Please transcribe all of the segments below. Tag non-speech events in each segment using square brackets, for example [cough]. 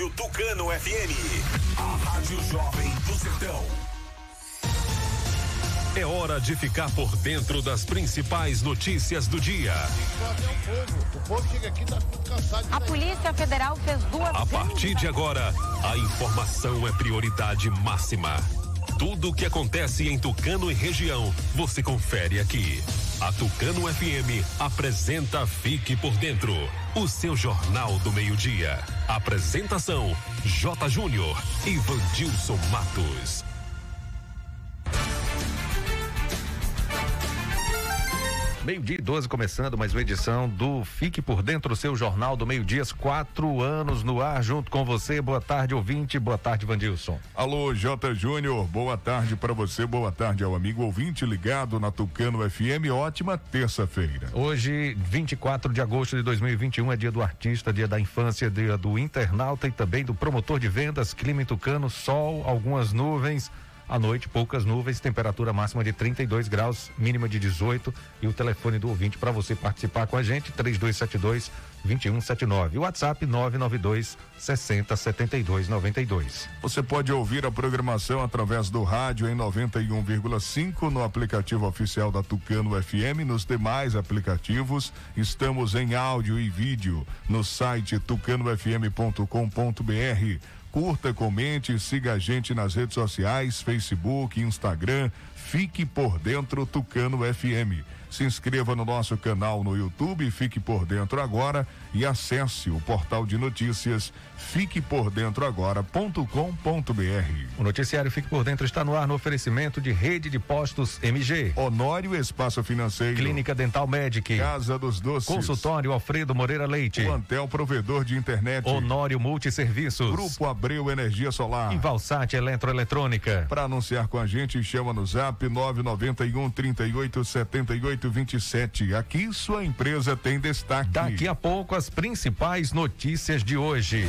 Rádio Tucano FM. A Rádio Jovem do Sertão. É hora de ficar por dentro das principais notícias do dia. O povo chega aqui tá cansado. A Polícia Federal fez duas. A partir de agora, a informação é prioridade máxima. Tudo o que acontece em Tucano e região, você confere aqui. A Tucano FM apresenta Fique por Dentro, o seu jornal do meio-dia. Apresentação: J. Júnior e Vandilson Matos. Meio-dia e 12 começando mais uma edição do Fique por Dentro, seu jornal do meio-dia, quatro anos no ar, junto com você. Boa tarde, ouvinte. Boa tarde, Vandilson. Alô, J. Júnior. Boa tarde para você. Boa tarde ao amigo ouvinte ligado na Tucano FM. Ótima terça-feira. Hoje, 24 de agosto de 2021, é dia do artista, dia da infância, dia do internauta e também do promotor de vendas. Clima em Tucano, sol, algumas nuvens. À noite, poucas nuvens, temperatura máxima de 32 graus, mínima de 18 e o telefone do ouvinte para você participar com a gente, 3272 2179. O WhatsApp 992 60 72 92. Você pode ouvir a programação através do rádio em 91,5 no aplicativo oficial da Tucano FM, nos demais aplicativos. Estamos em áudio e vídeo no site tucanofm.com.br curta, comente, siga a gente nas redes sociais, Facebook, Instagram, fique por dentro Tucano FM. Se inscreva no nosso canal no YouTube, fique por dentro agora e acesse o portal de notícias fiquepordentroagora.com.br. O noticiário Fique por Dentro está no ar no oferecimento de Rede de Postos MG. Honório Espaço Financeiro. Clínica Dental Medic. Casa dos Doces. Consultório Alfredo Moreira Leite. Plantel Provedor de Internet. Honório Multisserviços. Grupo Abreu Energia Solar. E Valsat Eletroeletrônica. Para anunciar com a gente, chama no zap 991 38 78 27. Aqui sua empresa tem destaque. Daqui a pouco as principais notícias de hoje.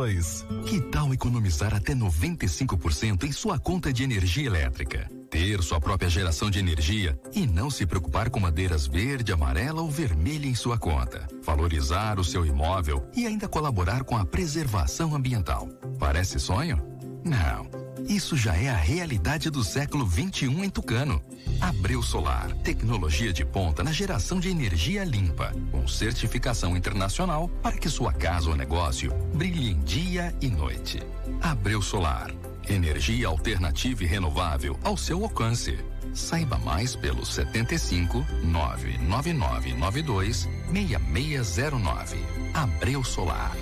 Que tal economizar até 95% em sua conta de energia elétrica? Ter sua própria geração de energia e não se preocupar com madeiras verde, amarela ou vermelha em sua conta. Valorizar o seu imóvel e ainda colaborar com a preservação ambiental. Parece sonho? Não. Isso já é a realidade do século 21 em Tucano. Abreu Solar, tecnologia de ponta na geração de energia limpa, com certificação internacional para que sua casa ou negócio brilhe em dia e noite. Abreu Solar, energia alternativa e renovável ao seu alcance. Saiba mais pelo 75 99992 6609. Abreu Solar.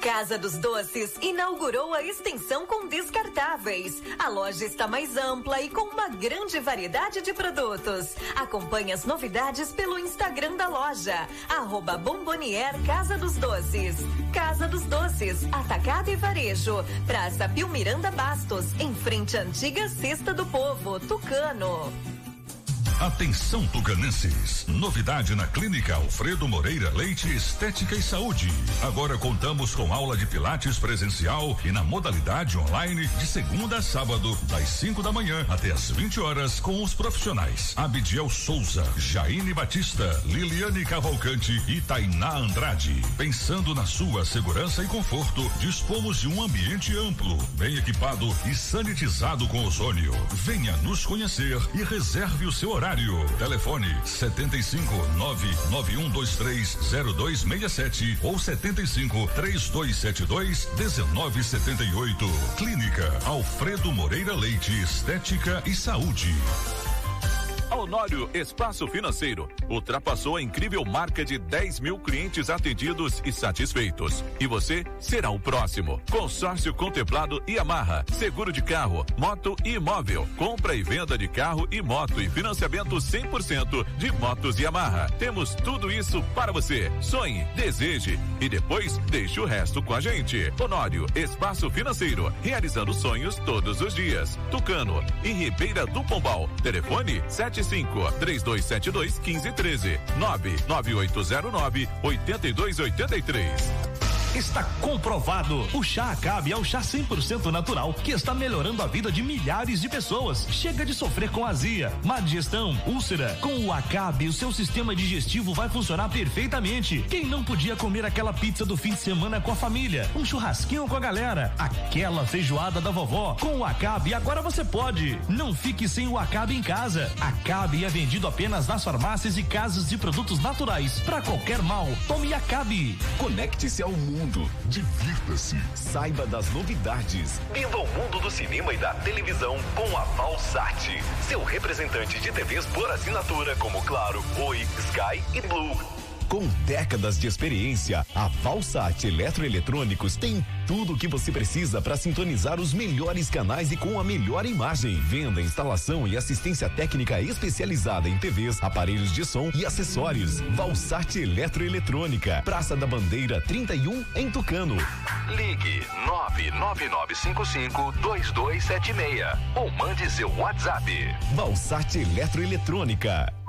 Casa dos Doces inaugurou a extensão com descartáveis. A loja está mais ampla e com uma grande variedade de produtos. Acompanhe as novidades pelo Instagram da loja, arroba Bombonier Casa dos Doces. Casa dos Doces, Atacado e Varejo, Praça Pio Miranda Bastos, em frente à antiga Cesta do Povo, Tucano. Atenção tucanenses, novidade na Clínica Alfredo Moreira Leite Estética e Saúde. Agora contamos com aula de pilates presencial e na modalidade online de segunda a sábado, das 5 da manhã até as 20 horas com os profissionais Abidiel Souza, Jaine Batista, Liliane Cavalcante e Tainá Andrade. Pensando na sua segurança e conforto, dispomos de um ambiente amplo, bem equipado e sanitizado com ozônio. Venha nos conhecer e reserve o seu horário. Telefone 75 99123 0267 ou 75 3272 1978. Clínica Alfredo Moreira Leite Estética e Saúde. Honório Espaço Financeiro ultrapassou a incrível marca de 10 mil clientes atendidos e satisfeitos. E você será o próximo. Consórcio contemplado e amarra. Seguro de carro, moto e imóvel. Compra e venda de carro e moto e financiamento 100% de motos e amarra. Temos tudo isso para você. Sonhe, deseje e depois deixe o resto com a gente. Honório Espaço Financeiro, realizando sonhos todos os dias. Tucano, em Ribeira do Pombal. Telefone 75 3272 1513 99809 8283. Está comprovado. O chá Acabe é o chá 100% natural que está melhorando a vida de milhares de pessoas. Chega de sofrer com azia, má digestão, úlcera. Com o Acabe, o seu sistema digestivo vai funcionar perfeitamente. Quem não podia comer aquela pizza do fim de semana com a família, um churrasquinho com a galera, aquela feijoada da vovó, com o Acabe agora você pode. Não fique sem o Acabe em casa. Acabe é vendido apenas nas farmácias e casas de produtos naturais. Para qualquer mal, tome Acabe. Conecte-se ao mundo mundo. Divirta-se. Saiba das novidades. Viva o mundo do cinema e da televisão com a Valsat. Seu representante de TVs por assinatura como Claro, Oi, Sky e Blue. Com décadas de experiência, a Valsat Eletroeletrônicos tem tudo o que você precisa para sintonizar os melhores canais e com a melhor imagem. Venda, instalação e assistência técnica especializada em TVs, aparelhos de som e acessórios. Valsat Eletroeletrônica, Praça da Bandeira 31, em Tucano. Ligue 999552276 ou mande seu WhatsApp. Valsat Eletroeletrônica.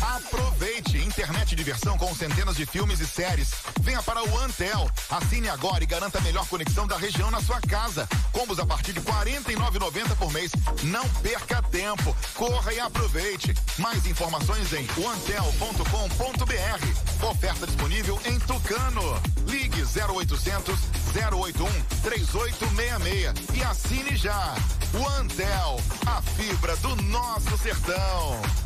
Aproveite internet diversão com centenas de filmes e séries. Venha para o Antel. Assine agora e garanta a melhor conexão da região na sua casa. Combos a partir de R$ 49,90 por mês. Não perca tempo. Corra e aproveite. Mais informações em antel.com.br. Oferta disponível em Tucano. Ligue 0800 081 3866 e assine já. O Antel, a fibra do nosso sertão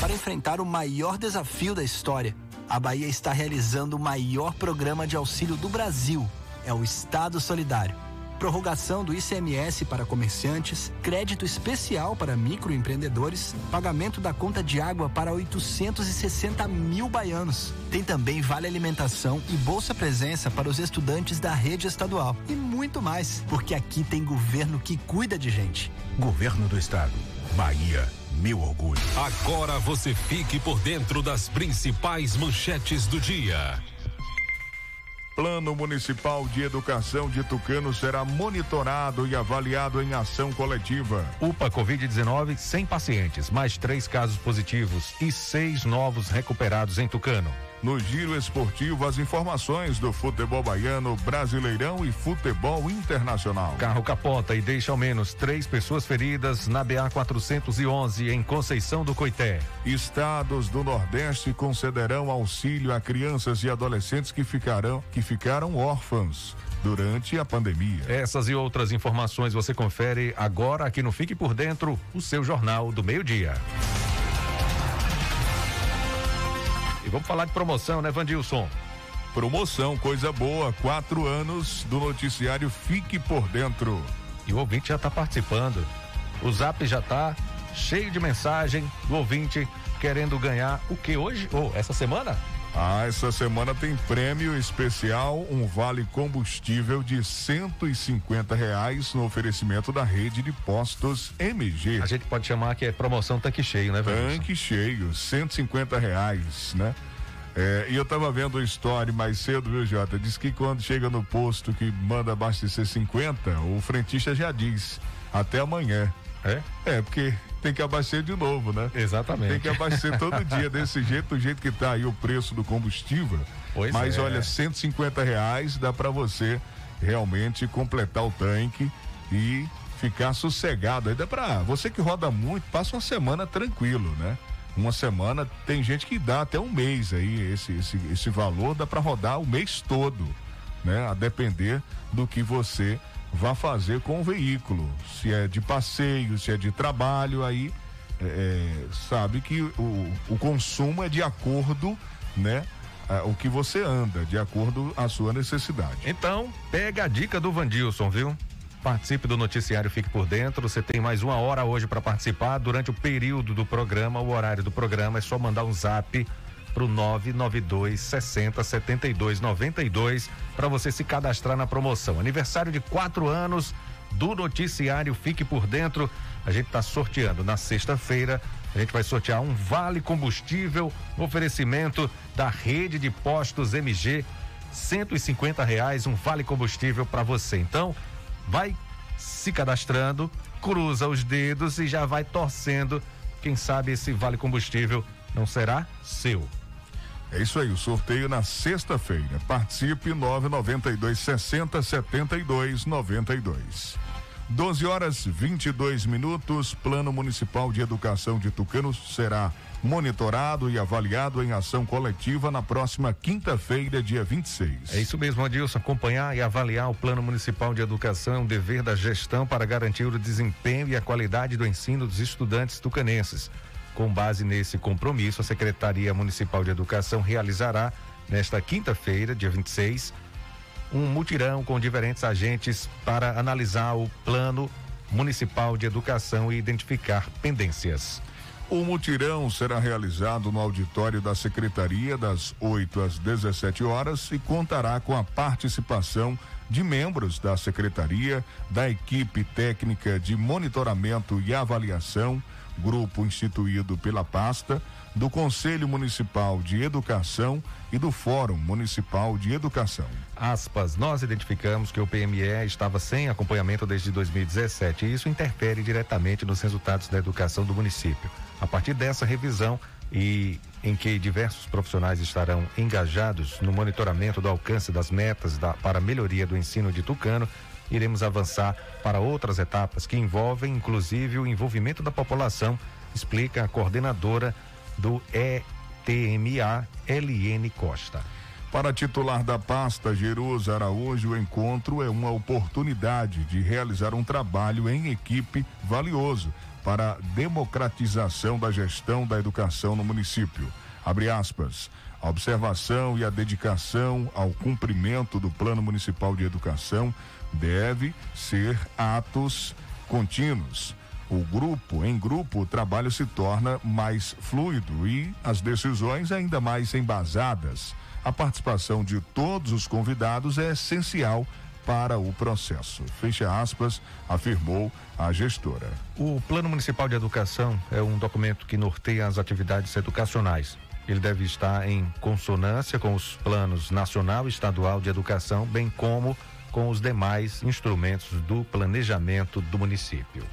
para enfrentar o maior desafio da história. A Bahia está realizando o maior programa de auxílio do Brasil. É o Estado Solidário. Prorrogação do ICMS para comerciantes, crédito especial para microempreendedores, pagamento da conta de água para 860 mil baianos. Tem também vale alimentação e bolsa presença para os estudantes da rede estadual. E muito mais, porque aqui tem governo que cuida de gente. Governo do Estado. Bahia meu orgulho. Agora você fique por dentro das principais manchetes do dia. Plano Municipal de Educação de Tucano será monitorado e avaliado em ação coletiva. UPA Covid-19 sem pacientes, mais três casos positivos e seis novos recuperados em Tucano. No giro esportivo, as informações do futebol baiano, brasileirão e futebol internacional. Carro capota e deixa ao menos três pessoas feridas na BA 411 em Conceição do Coité. Estados do Nordeste concederão auxílio a crianças e adolescentes que ficarão que ficaram órfãos durante a pandemia. Essas e outras informações você confere agora aqui no Fique por Dentro, o seu jornal do meio-dia. Vamos falar de promoção, né, Vandilson? Promoção, coisa boa. Quatro anos do noticiário Fique por Dentro. E o ouvinte já está participando. O zap já está cheio de mensagem do ouvinte querendo ganhar o que hoje? Ou oh, essa semana? Ah, essa semana tem prêmio especial, um vale combustível de 150 reais no oferecimento da rede de postos MG. A gente pode chamar que é promoção tanque cheio, né, velho? Tanque cheio, 150 reais, né? É, e eu tava vendo a história mais cedo, viu, Jota? Diz que quando chega no posto que manda abastecer 50, o frentista já diz, até amanhã. É? É, porque tem que abastecer de novo, né? Exatamente. Tem que abastecer todo dia [laughs] desse jeito, do jeito que tá aí o preço do combustível. Pois Mas é. olha, 150 reais dá para você realmente completar o tanque e ficar sossegado. Aí dá pra. Você que roda muito, passa uma semana tranquilo, né? Uma semana, tem gente que dá até um mês aí, esse, esse, esse valor dá para rodar o mês todo, né? A depender do que você vá fazer com o veículo. Se é de passeio, se é de trabalho, aí é, é sabe que o, o consumo é de acordo, né? O que você anda, de acordo à sua necessidade. Então, pega a dica do Vandilson, viu? Participe do noticiário Fique por Dentro. Você tem mais uma hora hoje para participar. Durante o período do programa, o horário do programa é só mandar um zap pro 992 60 72 92 para você se cadastrar na promoção. Aniversário de quatro anos do noticiário Fique por Dentro. A gente está sorteando na sexta-feira. A gente vai sortear um vale combustível, oferecimento da rede de postos MG, 150 reais, um vale combustível para você. Então, vai se cadastrando, cruza os dedos e já vai torcendo. Quem sabe esse vale combustível não será seu. É isso aí, o sorteio na sexta-feira. Participe 992 60 72 92. 12 horas 22 minutos. Plano Municipal de Educação de Tucano será monitorado e avaliado em ação coletiva na próxima quinta-feira, dia 26. É isso mesmo, Adilson. Acompanhar e avaliar o Plano Municipal de Educação é um dever da gestão para garantir o desempenho e a qualidade do ensino dos estudantes tucanenses. Com base nesse compromisso, a Secretaria Municipal de Educação realizará, nesta quinta-feira, dia 26, um mutirão com diferentes agentes para analisar o Plano Municipal de Educação e identificar pendências. O mutirão será realizado no auditório da Secretaria das 8 às 17 horas e contará com a participação de membros da Secretaria, da equipe técnica de monitoramento e avaliação, grupo instituído pela pasta, do Conselho Municipal de Educação e do Fórum Municipal de Educação. Aspas, nós identificamos que o PME estava sem acompanhamento desde 2017 e isso interfere diretamente nos resultados da educação do município. A partir dessa revisão e em que diversos profissionais estarão engajados no monitoramento do alcance das metas da, para melhoria do ensino de Tucano, iremos avançar para outras etapas que envolvem inclusive o envolvimento da população, explica a coordenadora do ETMA, LN Costa. Para titular da pasta, Jerusa Araújo, o encontro é uma oportunidade de realizar um trabalho em equipe valioso para a democratização da gestão da educação no município. Abre aspas. A observação e a dedicação ao cumprimento do Plano Municipal de Educação deve ser atos contínuos. O grupo, em grupo, o trabalho se torna mais fluido e as decisões ainda mais embasadas. A participação de todos os convidados é essencial para o processo. Fecha aspas, afirmou a gestora. O Plano Municipal de Educação é um documento que norteia as atividades educacionais. Ele deve estar em consonância com os planos nacional e estadual de educação, bem como com os demais instrumentos do planejamento do município.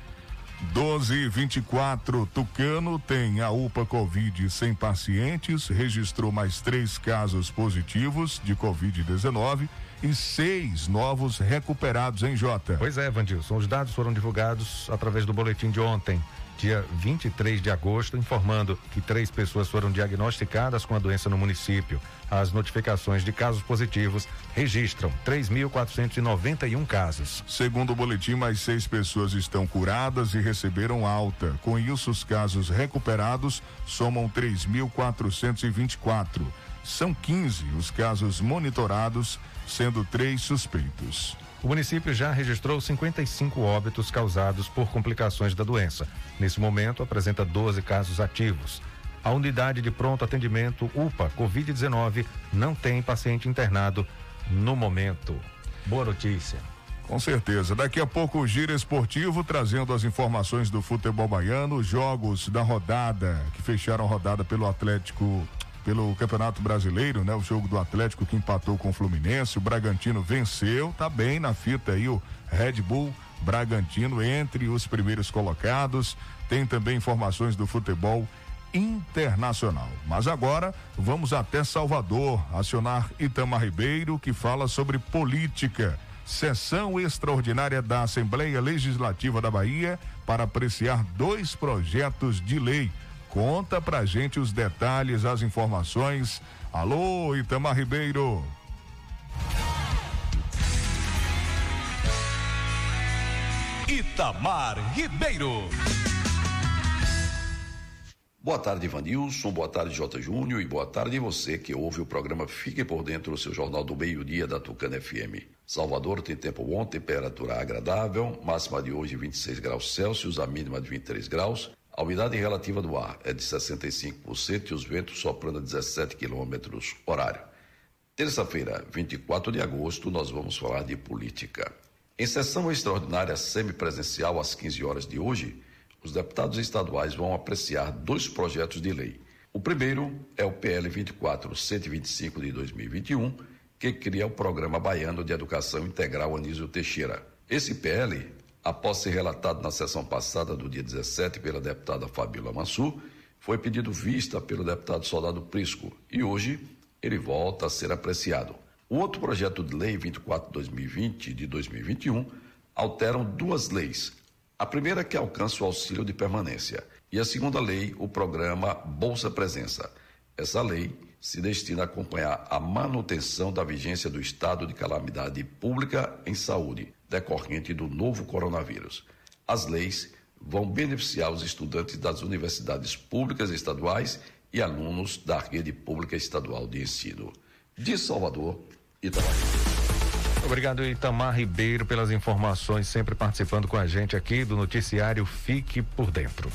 12 e 24 Tucano tem a UPA Covid sem pacientes, registrou mais três casos positivos de Covid-19 e seis novos recuperados em Jota. Pois é, Vandilson. Os dados foram divulgados através do boletim de ontem, dia 23 de agosto, informando que três pessoas foram diagnosticadas com a doença no município. As notificações de casos positivos registram 3.491 casos. Segundo o boletim, mais seis pessoas estão curadas e receberam alta. Com isso, os casos recuperados somam 3.424. São 15 os casos monitorados, sendo três suspeitos. O município já registrou 55 óbitos causados por complicações da doença. Nesse momento, apresenta 12 casos ativos. A unidade de pronto atendimento UPA Covid-19 não tem paciente internado no momento. Boa notícia. Com certeza. Daqui a pouco o Giro Esportivo trazendo as informações do futebol baiano, jogos da rodada que fecharam a rodada pelo Atlético pelo Campeonato Brasileiro, né? O jogo do Atlético que empatou com o Fluminense, o Bragantino venceu, tá bem na fita aí o Red Bull Bragantino entre os primeiros colocados. Tem também informações do futebol internacional. Mas agora vamos até Salvador, acionar Itamar Ribeiro, que fala sobre política. Sessão extraordinária da Assembleia Legislativa da Bahia para apreciar dois projetos de lei Conta pra gente os detalhes, as informações. Alô, Itamar Ribeiro. Itamar Ribeiro. Boa tarde, Ivanilson, boa tarde, J. Júnior, e boa tarde você que ouve o programa Fique por Dentro, o seu jornal do meio-dia da Tucana FM. Salvador tem tempo bom, temperatura agradável, máxima de hoje 26 graus Celsius, a mínima de 23 graus. A umidade relativa do ar é de 65% e os ventos soprando a 17 quilômetros horário. Terça-feira, 24 de agosto, nós vamos falar de política. Em sessão extraordinária semipresencial às 15 horas de hoje, os deputados estaduais vão apreciar dois projetos de lei. O primeiro é o PL 24125 de 2021, que cria o Programa Baiano de Educação Integral Anísio Teixeira. Esse PL, após ser relatado na sessão passada do dia 17 pela deputada Fabíola Mansur, foi pedido vista pelo deputado Soldado Prisco e hoje ele volta a ser apreciado. O outro projeto de lei 24/2020 de 2021 alteram duas leis. A primeira que alcança o auxílio de permanência e a segunda lei, o programa Bolsa Presença. Essa lei se destina a acompanhar a manutenção da vigência do estado de calamidade pública em saúde decorrente do novo coronavírus. As leis vão beneficiar os estudantes das universidades públicas estaduais e alunos da rede pública estadual de ensino. De Salvador, Itamar. Obrigado, Itamar Ribeiro, pelas informações, sempre participando com a gente aqui do noticiário Fique por Dentro.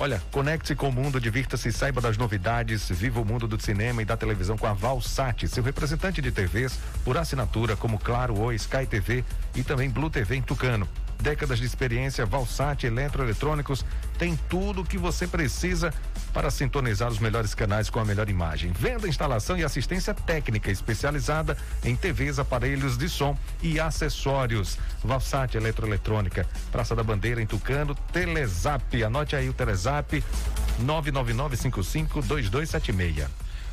Olha, conecte-se com o mundo, divirta-se saiba das novidades. Viva o mundo do cinema e da televisão com a Valsat, seu representante de TVs por assinatura, como Claro ou Sky TV e também Blue TV em Tucano décadas de experiência, Valsat Eletroeletrônicos tem tudo o que você precisa para sintonizar os melhores canais com a melhor imagem. Venda, instalação e assistência técnica especializada em TVs, aparelhos de som e acessórios. Valsat Eletroeletrônica, Praça da Bandeira em Tucano, Telezap. Anote aí o Telezap 999552276.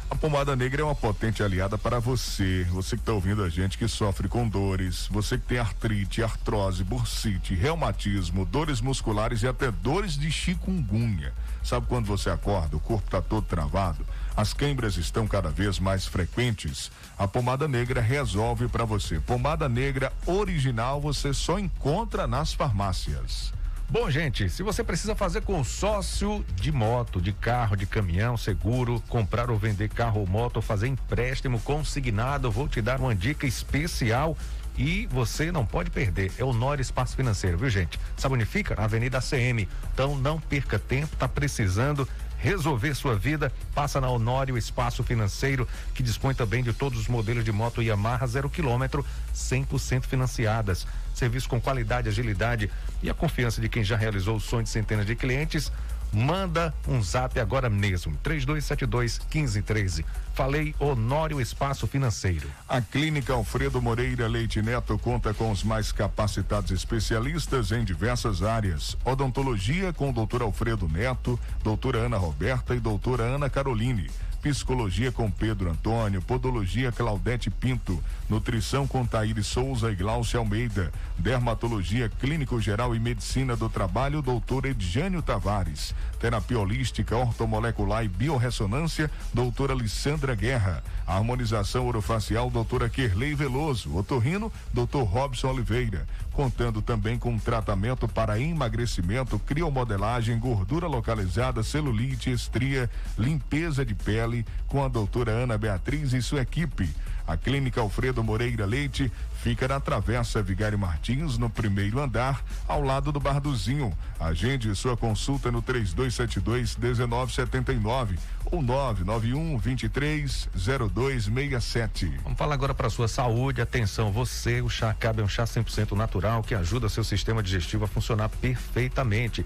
A pomada negra é uma potente aliada para você, você que está ouvindo a gente que sofre com dores, você que tem artrite, artrose, bursite, reumatismo, dores musculares e até dores de chikungunya. Sabe quando você acorda, o corpo está todo travado, as câimbras estão cada vez mais frequentes? A pomada negra resolve para você. Pomada negra original você só encontra nas farmácias. Bom, gente, se você precisa fazer consórcio de moto, de carro, de caminhão, seguro, comprar ou vender carro ou moto, fazer empréstimo consignado, vou te dar uma dica especial e você não pode perder. É o Nor Espaço Financeiro, viu, gente? Sabe onde fica? Avenida CM. Então não perca tempo, tá precisando resolver sua vida, passa na Honório Espaço Financeiro, que dispõe também de todos os modelos de moto Yamaha zero quilômetro, 100% financiadas. Serviço com qualidade, agilidade e a confiança de quem já realizou o sonho de centenas de clientes. Manda um zap agora mesmo, 3272 1513. Falei Honório Espaço Financeiro. A Clínica Alfredo Moreira Leite Neto conta com os mais capacitados especialistas em diversas áreas. Odontologia com o doutor Alfredo Neto, doutora Ana Roberta e doutora Ana Caroline Psicologia com Pedro Antônio, Podologia Claudete Pinto, Nutrição com Taíri Souza e Glaucia Almeida, Dermatologia Clínico Geral e Medicina do Trabalho, doutor Edjânio Tavares, Terapia Holística, Ortomolecular e Biorressonância, doutora Alessandra Guerra, Harmonização Orofacial, doutora Kerley Veloso, Otorrino, doutor Robson Oliveira, contando também com tratamento para emagrecimento, criomodelagem, gordura localizada, celulite, estria, limpeza de pele, com a doutora Ana Beatriz e sua equipe. A Clínica Alfredo Moreira Leite fica na Travessa Vigário Martins, no primeiro andar, ao lado do Barduzinho. Agende sua consulta no 3272 1979 ou 991 23 0267. Vamos falar agora para sua saúde. Atenção, você, o chá cabe é um chá 100% natural que ajuda seu sistema digestivo a funcionar perfeitamente.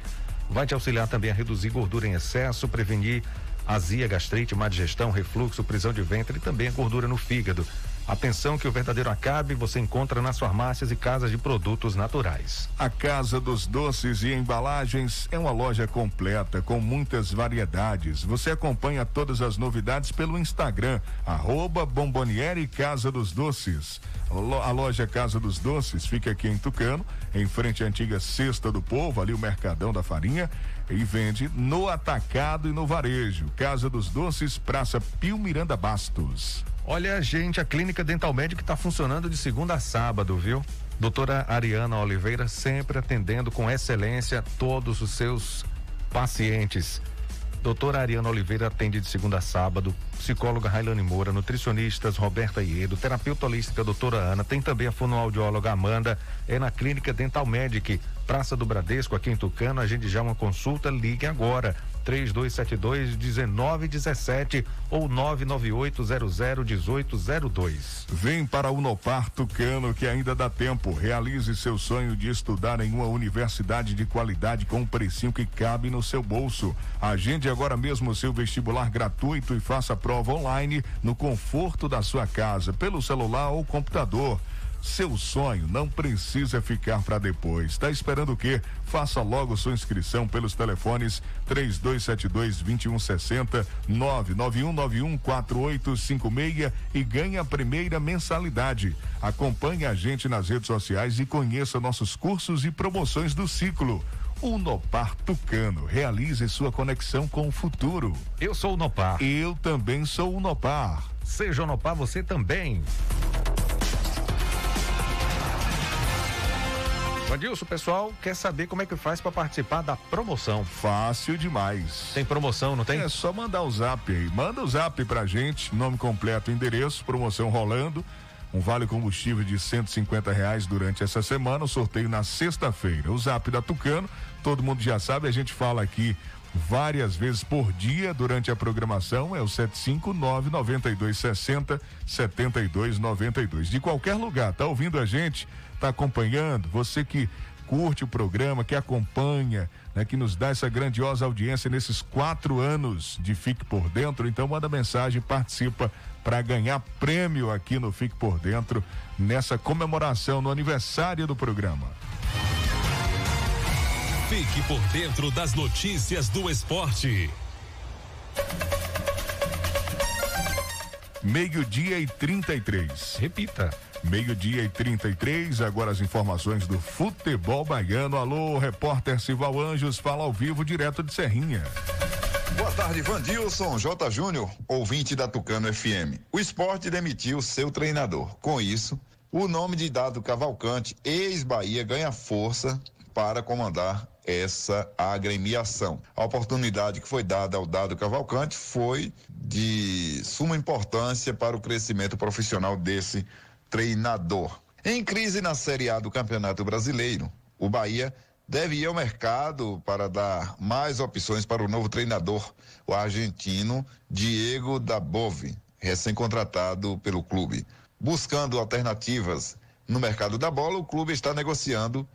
Vai te auxiliar também a reduzir gordura em excesso, prevenir azia, gastrite, má digestão, refluxo, prisão de ventre e também a gordura no fígado. Atenção que o verdadeiro acabe você encontra nas farmácias e casas de produtos naturais. A Casa dos Doces e Embalagens é uma loja completa com muitas variedades. Você acompanha todas as novidades pelo Instagram, arroba Bomboniere Casa dos Doces. A loja Casa dos Doces fica aqui em Tucano, em frente à antiga Cesta do Povo, ali o Mercadão da Farinha, e vende no atacado e no varejo. Casa dos Doces, Praça Pio Miranda Bastos. Olha, gente, a clínica Dental Médica está funcionando de segunda a sábado, viu? Doutora Ariana Oliveira sempre atendendo com excelência todos os seus pacientes. Doutora Ariana Oliveira atende de segunda a sábado. Psicóloga Railane Moura, nutricionistas Roberta Iedo, terapeuta holística doutora Ana, tem também a fonoaudióloga Amanda, é na Clínica Dental Medic, Praça do Bradesco, aqui em Tucano. A gente já uma consulta, ligue agora. 3272 1917 ou 99800 1802. Vem para o Unopar Tucano que ainda dá tempo. Realize seu sonho de estudar em uma universidade de qualidade com um precinho que cabe no seu bolso. Agende agora mesmo seu vestibular gratuito e faça a prova online no conforto da sua casa, pelo celular ou computador. Seu sonho não precisa ficar para depois. Está esperando o quê? Faça logo sua inscrição pelos telefones 3272 2160 99191 4856 e ganhe a primeira mensalidade. Acompanhe a gente nas redes sociais e conheça nossos cursos e promoções do ciclo. O Nopar Tucano. Realize sua conexão com o futuro. Eu sou o Nopar. Eu também sou o Nopar. Seja o Nopar você também. Adilson, pessoal quer saber como é que faz para participar da promoção. Fácil demais. Tem promoção, não tem? É só mandar o zap aí. Manda o zap pra gente, nome completo, endereço, promoção rolando. Um vale combustível de 150 reais durante essa semana. O sorteio na sexta-feira. O zap da Tucano, todo mundo já sabe, a gente fala aqui várias vezes por dia durante a programação é o 759 9260 7292. De qualquer lugar, tá ouvindo a gente? Tá acompanhando? Você que curte o programa, que acompanha, né, que nos dá essa grandiosa audiência nesses quatro anos de Fique por Dentro, então manda mensagem, participa para ganhar prêmio aqui no Fique por Dentro nessa comemoração no aniversário do programa. Fique por dentro das notícias do esporte. Meio-dia e 33. Repita. Meio-dia e 33, agora as informações do futebol baiano. Alô, repórter Sival Anjos, fala ao vivo direto de Serrinha. Boa tarde, Vandilson J. Júnior, ouvinte da Tucano FM. O esporte demitiu seu treinador. Com isso, o nome de Dado Cavalcante, ex-Bahia, ganha força para comandar essa agremiação. A oportunidade que foi dada ao Dado Cavalcante foi de suma importância para o crescimento profissional desse treinador. Em crise na Série A do Campeonato Brasileiro, o Bahia deve ir ao mercado para dar mais opções para o novo treinador, o argentino Diego Dabove, recém-contratado pelo clube. Buscando alternativas no mercado da bola, o clube está negociando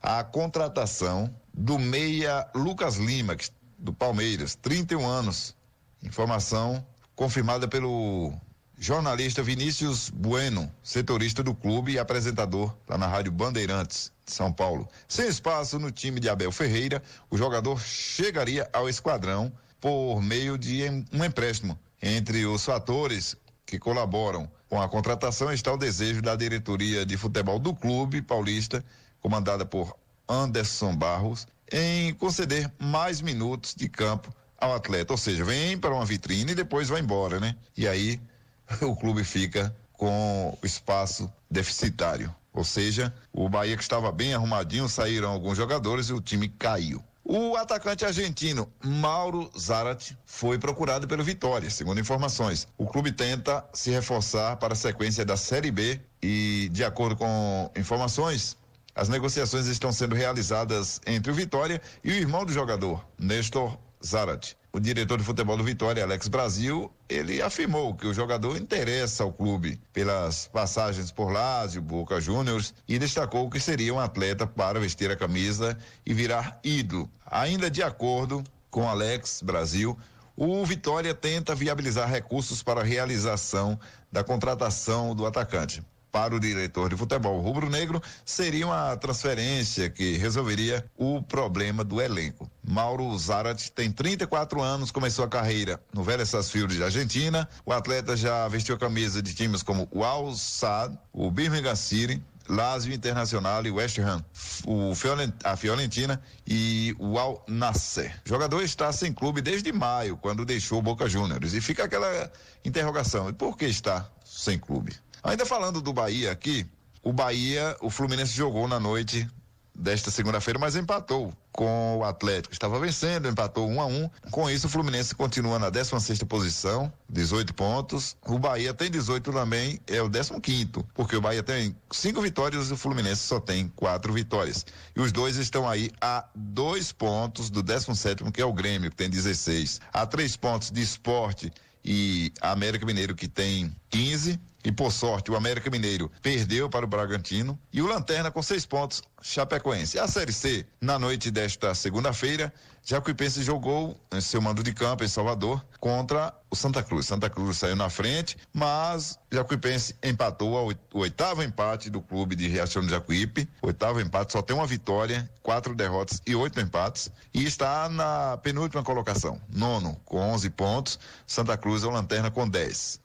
a contratação do meia Lucas Lima, do Palmeiras, 31 anos. Informação confirmada pelo jornalista Vinícius Bueno, setorista do clube e apresentador lá na Rádio Bandeirantes de São Paulo. Sem espaço no time de Abel Ferreira, o jogador chegaria ao esquadrão por meio de um empréstimo. Entre os fatores que colaboram com a contratação está o desejo da diretoria de futebol do clube paulista, comandada por Anderson Barros, em conceder mais minutos de campo ao atleta. Ou seja, vem para uma vitrine e depois vai embora, né? E aí [laughs] o clube fica com espaço deficitário. Ou seja, o Bahia que estava bem arrumadinho, saíram alguns jogadores e o time caiu. O atacante argentino Mauro Zarat foi procurado pelo Vitória, segundo informações. O clube tenta se reforçar para a sequência da Série B e, de acordo com informações, as negociações estão sendo realizadas entre o Vitória e o irmão do jogador, Nestor Zarat. O diretor de futebol do Vitória, Alex Brasil, ele afirmou que o jogador interessa ao clube pelas passagens por Lazio, Boca Juniors e destacou que seria um atleta para vestir a camisa e virar ídolo. Ainda de acordo com Alex Brasil, o Vitória tenta viabilizar recursos para a realização da contratação do atacante para o diretor de futebol rubro-negro seria uma transferência que resolveria o problema do elenco. Mauro Zarat tem 34 anos, começou a carreira no Vélez Sarsfield de Argentina. O atleta já vestiu a camisa de times como o Al Sadd, o Birmingham City, Lazio Internacional e West Ham, o Fiorent, a Fiorentina e o Al Nasser. O jogador está sem clube desde maio, quando deixou o Boca Juniors. E fica aquela interrogação: por que está sem clube? Ainda falando do Bahia aqui, o Bahia, o Fluminense jogou na noite desta segunda-feira, mas empatou com o Atlético. Estava vencendo, empatou 1 a 1. Com isso, o Fluminense continua na 16 posição, 18 pontos. O Bahia tem 18 também, é o 15 porque o Bahia tem cinco vitórias e o Fluminense só tem quatro vitórias. E os dois estão aí a dois pontos do 17 que é o Grêmio, que tem 16. A três pontos de esporte e América Mineiro, que tem 15. E por sorte, o América Mineiro perdeu para o Bragantino. E o Lanterna com seis pontos, Chapecoense. A Série C, na noite desta segunda-feira, Jacuipense jogou em seu mando de campo em Salvador contra o Santa Cruz. Santa Cruz saiu na frente, mas Jacuipense empatou o oitavo empate do clube de Riachão de Jacuípe. Oitavo empate só tem uma vitória, quatro derrotas e oito empates e está na penúltima colocação, nono com 11 pontos. Santa Cruz é o lanterna com 10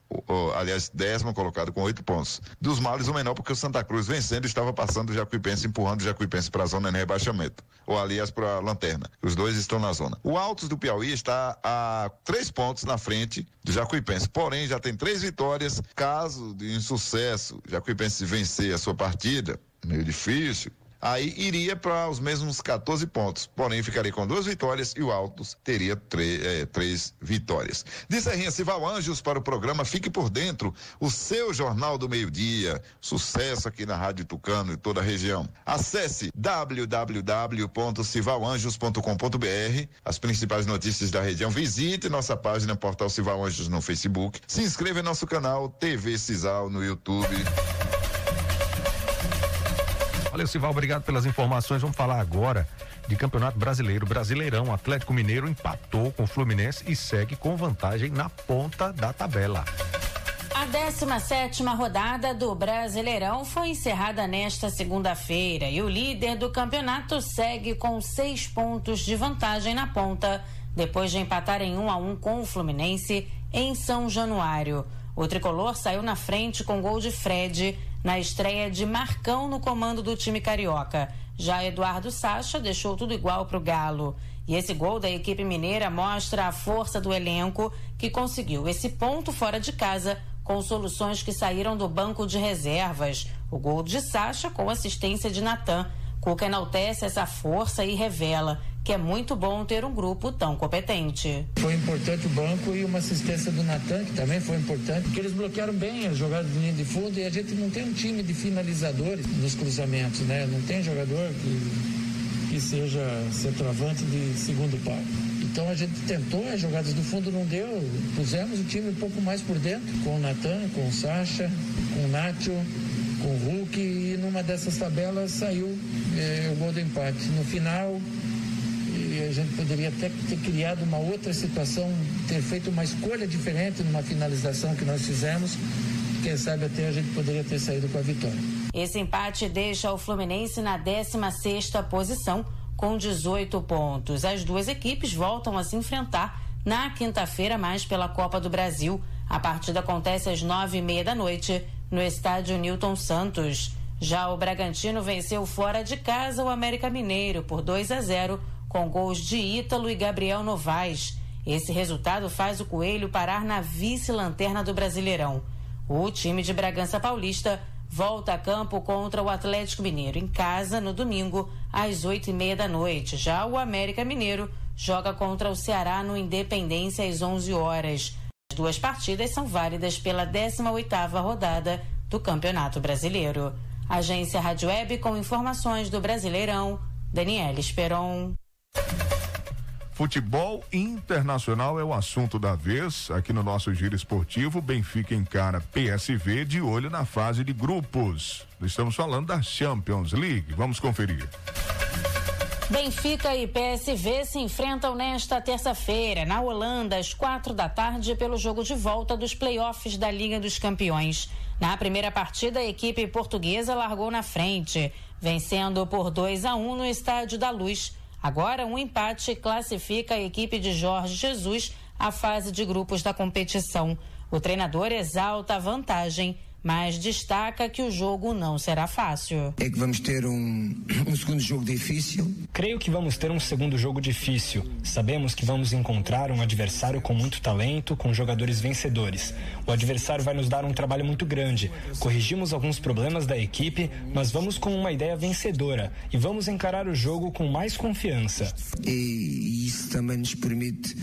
aliás, décimo colocado com oito pontos. Dos males, o menor, porque o Santa Cruz vencendo estava passando o Jacuipense, empurrando o Jacuipense para a zona de rebaixamento. Ou, aliás, para a lanterna. Os dois estão na zona. O Altos do Piauí está a três pontos na frente do Jacuipense. Porém, já tem três vitórias. Caso de insucesso, Jacuipense vencer a sua partida, meio difícil, aí iria para os mesmos 14 pontos. Porém, ficaria com duas vitórias e o Altos teria é, três vitórias. De Serrinha Cival Anjos para o programa Fique por Dentro, o seu Jornal do Meio-Dia. Sucesso aqui na Rádio Tucano e toda a região. Acesse www.civalanjos.com.br, as principais notícias da região. Visite nossa página Portal Cival Anjos no Facebook. Se inscreva em nosso canal TV Cisal no YouTube. Valeu, Sival, obrigado pelas informações. Vamos falar agora de Campeonato Brasileiro. Brasileirão, Atlético Mineiro empatou com o Fluminense e segue com vantagem na ponta da tabela. A 17 rodada do Brasileirão foi encerrada nesta segunda-feira e o líder do campeonato segue com seis pontos de vantagem na ponta, depois de empatar em 1 um a 1 um com o Fluminense em São Januário. O tricolor saiu na frente com gol de Fred na estreia de Marcão no comando do time carioca. Já Eduardo Sacha deixou tudo igual para o Galo. E esse gol da equipe mineira mostra a força do elenco que conseguiu esse ponto fora de casa com soluções que saíram do banco de reservas. O gol de Sacha com assistência de Natan. Cuca enaltece essa força e revela que é muito bom ter um grupo tão competente. Foi importante o banco e uma assistência do Natan, que também foi importante, porque eles bloquearam bem as jogadas de linha de fundo e a gente não tem um time de finalizadores nos cruzamentos, né? Não tem jogador que, que seja centroavante de segundo pau. Então a gente tentou, as jogadas do fundo não deu, pusemos o time um pouco mais por dentro, com o Natan, com o Sacha, com o Nacho, com o Hulk, e numa dessas tabelas saiu é, o gol do empate. No final, a gente poderia até ter criado uma outra situação, ter feito uma escolha diferente numa finalização que nós fizemos. Quem sabe até a gente poderia ter saído com a vitória. Esse empate deixa o Fluminense na 16 posição com 18 pontos. As duas equipes voltam a se enfrentar na quinta-feira, mais pela Copa do Brasil. A partida acontece às nove e meia da noite no estádio Newton Santos. Já o Bragantino venceu fora de casa o América Mineiro por 2 a 0 com gols de Ítalo e Gabriel Novaes. Esse resultado faz o Coelho parar na vice-lanterna do Brasileirão. O time de Bragança Paulista volta a campo contra o Atlético Mineiro em casa no domingo às oito e meia da noite. Já o América Mineiro joga contra o Ceará no Independência às onze horas. As duas partidas são válidas pela 18 oitava rodada do Campeonato Brasileiro. Agência Rádio Web com informações do Brasileirão. Daniela Esperon. Futebol internacional é o assunto da vez. Aqui no nosso giro esportivo, Benfica encara PSV de olho na fase de grupos. Estamos falando da Champions League. Vamos conferir. Benfica e PSV se enfrentam nesta terça-feira, na Holanda, às quatro da tarde, pelo jogo de volta dos playoffs da Liga dos Campeões. Na primeira partida, a equipe portuguesa largou na frente, vencendo por 2 a 1 um no Estádio da Luz. Agora, um empate classifica a equipe de Jorge Jesus à fase de grupos da competição. O treinador exalta a vantagem mas destaca que o jogo não será fácil. É que vamos ter um, um, segundo jogo difícil? Creio que vamos ter um segundo jogo difícil. Sabemos que vamos encontrar um adversário com muito talento, com jogadores vencedores. O adversário vai nos dar um trabalho muito grande. Corrigimos alguns problemas da equipe, mas vamos com uma ideia vencedora e vamos encarar o jogo com mais confiança. E isso também nos permite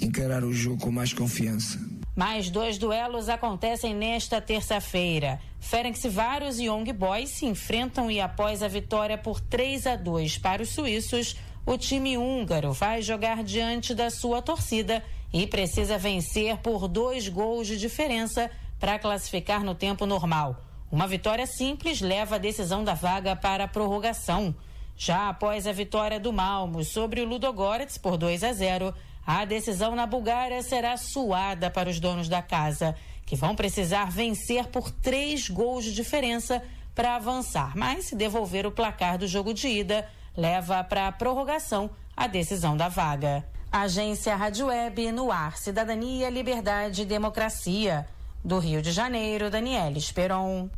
encarar o jogo com mais confiança. Mais dois duelos acontecem nesta terça-feira. Ferencváros e Young Boys se enfrentam e após a vitória por 3 a 2 para os suíços, o time húngaro vai jogar diante da sua torcida e precisa vencer por dois gols de diferença para classificar no tempo normal. Uma vitória simples leva a decisão da vaga para a prorrogação. Já após a vitória do Malmo sobre o Ludogorets por 2 a 0, a decisão na Bulgária será suada para os donos da casa, que vão precisar vencer por três gols de diferença para avançar. Mas se devolver o placar do jogo de ida, leva para a prorrogação a decisão da vaga. Agência Rádio Web no ar, Cidadania, Liberdade e Democracia. Do Rio de Janeiro, Daniela Esperon.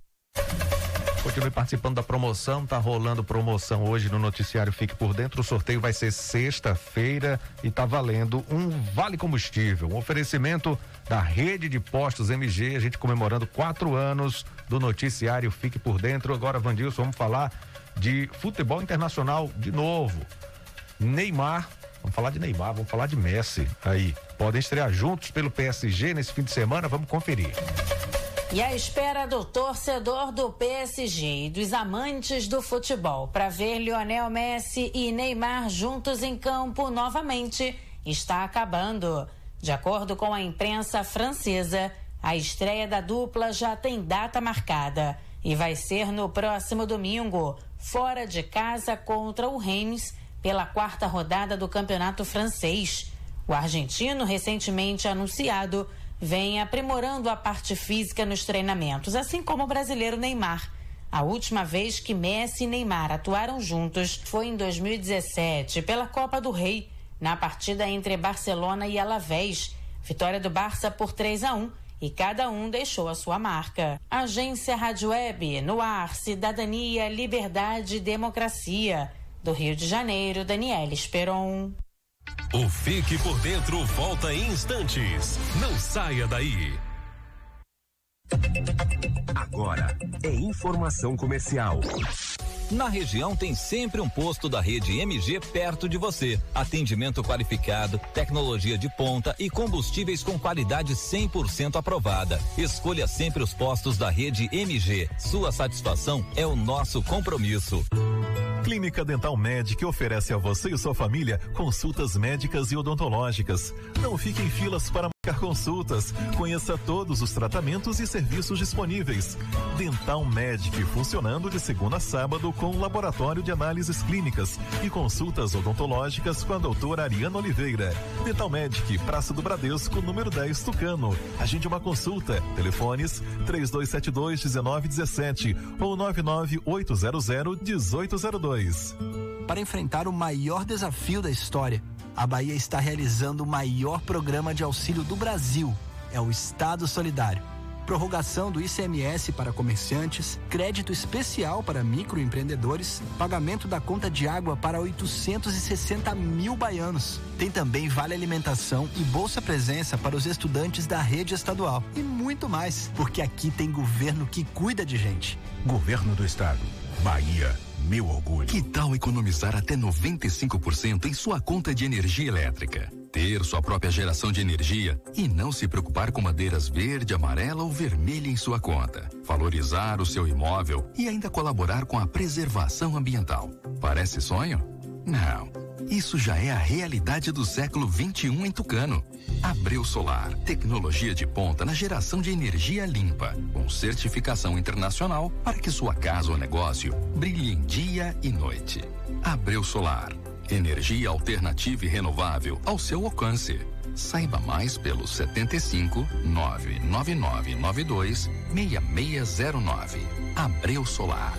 Continue participando da promoção, tá rolando promoção hoje no noticiário Fique por Dentro. O sorteio vai ser sexta-feira e tá valendo um vale combustível, um oferecimento da rede de postos MG, a gente comemorando quatro anos do noticiário Fique por Dentro. Agora, Vandilson, vamos falar de futebol internacional de novo. Neymar, vamos falar de Neymar, vamos falar de Messi aí. Podem estrear juntos pelo PSG nesse fim de semana, vamos conferir. E a espera do torcedor do PSG e dos amantes do futebol para ver Lionel Messi e Neymar juntos em campo novamente está acabando. De acordo com a imprensa francesa, a estreia da dupla já tem data marcada e vai ser no próximo domingo, fora de casa contra o Reims, pela quarta rodada do campeonato francês. O argentino, recentemente anunciado, vem aprimorando a parte física nos treinamentos, assim como o brasileiro Neymar. A última vez que Messi e Neymar atuaram juntos foi em 2017, pela Copa do Rei, na partida entre Barcelona e Alavés. Vitória do Barça por 3 a 1 e cada um deixou a sua marca. Agência Rádio Web, no ar, Cidadania, Liberdade e Democracia. Do Rio de Janeiro, Daniela Esperon. O Fique por Dentro volta em instantes. Não saia daí. Agora é informação comercial. Na região tem sempre um posto da rede MG perto de você. Atendimento qualificado, tecnologia de ponta e combustíveis com qualidade 100% aprovada. Escolha sempre os postos da rede MG. Sua satisfação é o nosso compromisso. Clínica Dental Medic oferece a você e sua família consultas médicas e odontológicas. Não fique em filas para consultas. Conheça todos os tratamentos e serviços disponíveis. Dental Medic funcionando de segunda a sábado com laboratório de análises clínicas e consultas odontológicas com a doutora Ariana Oliveira. Dental Medic, Praça do Bradesco, número 10, Tucano. Agende uma consulta. Telefones 3272 1917 ou 99800 1802. Para enfrentar o maior desafio da história, a Bahia está realizando o maior programa de auxílio do Brasil. É o Estado Solidário. Prorrogação do ICMS para comerciantes, crédito especial para microempreendedores, pagamento da conta de água para 860 mil baianos. Tem também Vale Alimentação e Bolsa Presença para os estudantes da rede estadual. E muito mais, porque aqui tem governo que cuida de gente. Governo do Estado. Bahia meu orgulho. Que tal economizar até 95% em sua conta de energia elétrica? Ter sua própria geração de energia e não se preocupar com madeiras verde, amarela ou vermelha em sua conta. Valorizar o seu imóvel e ainda colaborar com a preservação ambiental. Parece sonho? Não. Isso já é a realidade do século 21 em Tucano. Abreu Solar, tecnologia de ponta na geração de energia limpa, com certificação internacional para que sua casa ou negócio brilhe em dia e noite. Abreu Solar, energia alternativa e renovável ao seu alcance. Saiba mais pelo 75 99992 6609. Abreu Solar.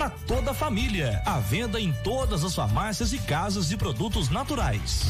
para toda a família. À venda em todas as farmácias e casas de produtos naturais.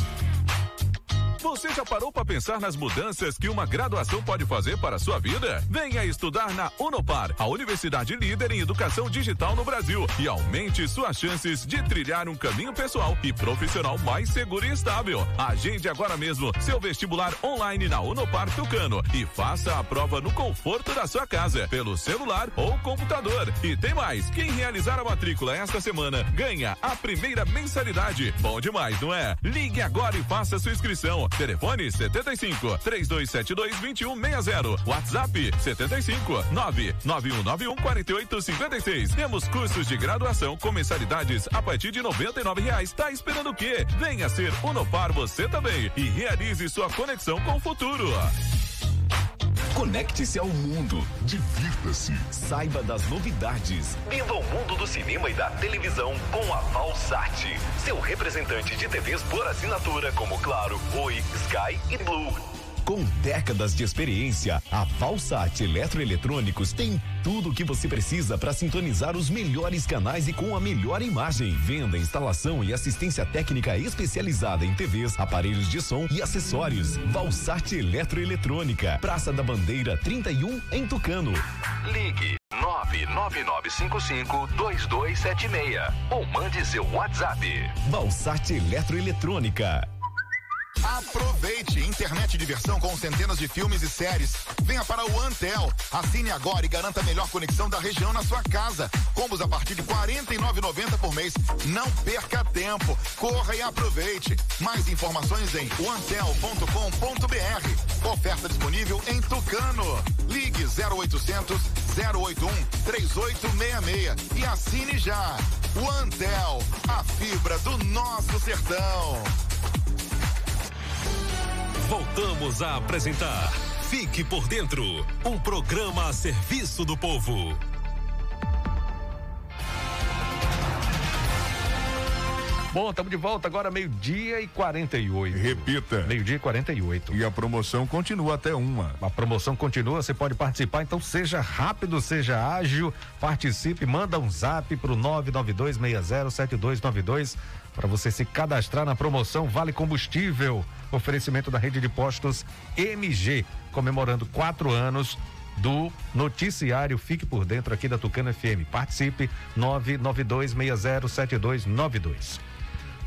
Você já parou para pensar nas mudanças que uma graduação pode fazer para a sua vida? Venha estudar na Unopar, a universidade líder em educação digital no Brasil, e aumente suas chances de trilhar um caminho pessoal e profissional mais seguro e estável. Agende agora mesmo seu vestibular online na Unopar Tucano e faça a prova no conforto da sua casa, pelo celular ou computador. E tem mais, quem realizar a matrícula esta semana ganha a primeira mensalidade. Bom demais, não é? Ligue agora e faça sua inscrição. Telefone 75 3272 2160. WhatsApp 75 99191 4856. Temos cursos de graduação com mensalidades a partir de 99 reais. Tá esperando o quê? Venha ser Unopar você também e realize sua conexão com o futuro. Conecte-se ao mundo. Divirta-se. Saiba das novidades. Viva o mundo do cinema e da televisão com a Valsat. Seu representante de TVs por assinatura como Claro, Oi, Sky e Blue. Com décadas de experiência, a Valsat Eletroeletrônicos tem tudo o que você precisa para sintonizar os melhores canais e com a melhor imagem. Venda, instalação e assistência técnica especializada em TVs, aparelhos de som e acessórios. Valsat Eletroeletrônica, Praça da Bandeira 31 em Tucano. Ligue 999552276 ou mande seu WhatsApp. Valsat Eletroeletrônica. Aproveite! Internet de diversão com centenas de filmes e séries. Venha para o Antel. Assine agora e garanta a melhor conexão da região na sua casa. Combos a partir de R$ 49,90 por mês. Não perca tempo. Corra e aproveite. Mais informações em antel.com.br. Oferta disponível em Tucano. Ligue 0800 081 3866 e assine já. O Antel, a fibra do nosso sertão. Voltamos a apresentar Fique por Dentro um programa a serviço do povo. Bom, estamos de volta agora, meio-dia e 48. Repita. Meio-dia e 48. E a promoção continua até uma. A promoção continua, você pode participar, então seja rápido, seja ágil, participe, manda um zap pro 992607292 para você se cadastrar na promoção Vale Combustível. Oferecimento da rede de postos MG, comemorando quatro anos do noticiário Fique por Dentro aqui da Tucana FM. Participe 992607292.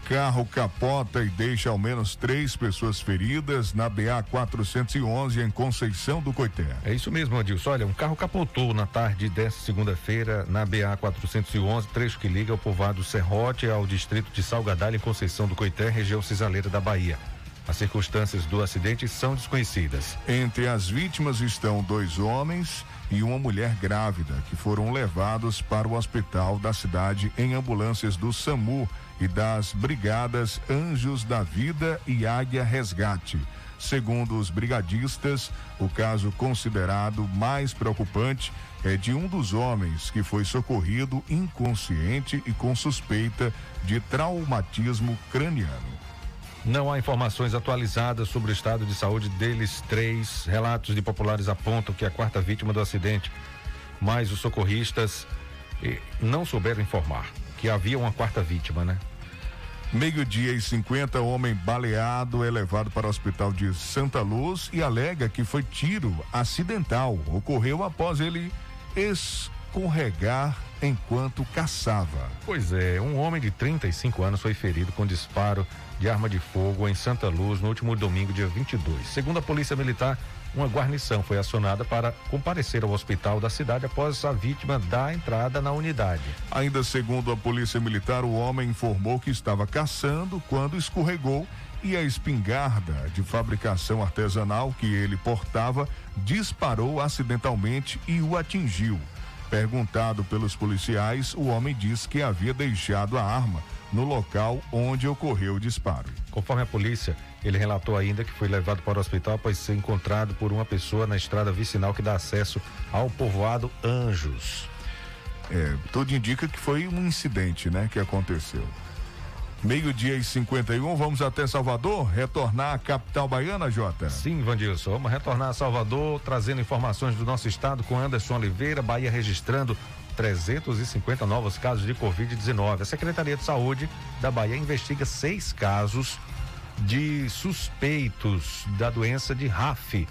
Carro capota e deixa ao menos três pessoas feridas na BA 411 em Conceição do Coité. É isso mesmo, Adilson. Olha, um carro capotou na tarde desta segunda-feira na BA 411, trecho que liga o povoado Serrote ao distrito de Salgadalho em Conceição do Coité, região cisaleira da Bahia. As circunstâncias do acidente são desconhecidas. Entre as vítimas estão dois homens e uma mulher grávida que foram levados para o hospital da cidade em ambulâncias do SAMU e das brigadas Anjos da Vida e Águia Resgate. Segundo os brigadistas, o caso considerado mais preocupante é de um dos homens que foi socorrido inconsciente e com suspeita de traumatismo craniano. Não há informações atualizadas sobre o estado de saúde deles três. Relatos de populares apontam que a quarta vítima do acidente, mas os socorristas eh, não souberam informar que havia uma quarta vítima, né? Meio-dia e 50, homem baleado é levado para o hospital de Santa Luz e alega que foi tiro acidental. Ocorreu após ele escorregar enquanto caçava. Pois é, um homem de 35 anos foi ferido com disparo de arma de fogo em Santa Luz no último domingo, dia 22. Segundo a Polícia Militar, uma guarnição foi acionada para comparecer ao hospital da cidade após a vítima dar entrada na unidade. Ainda segundo a Polícia Militar, o homem informou que estava caçando quando escorregou e a espingarda de fabricação artesanal que ele portava disparou acidentalmente e o atingiu. Perguntado pelos policiais, o homem disse que havia deixado a arma no local onde ocorreu o disparo. Conforme a polícia, ele relatou ainda que foi levado para o hospital após ser encontrado por uma pessoa na estrada vicinal que dá acesso ao povoado Anjos. É, tudo indica que foi um incidente, né, que aconteceu. Meio-dia e 51, vamos até Salvador, retornar à capital baiana, Jota? Sim, Vandilson, vamos retornar a Salvador, trazendo informações do nosso estado com Anderson Oliveira, Bahia registrando 350 novos casos de Covid-19. A Secretaria de Saúde da Bahia investiga seis casos de suspeitos da doença de RAF.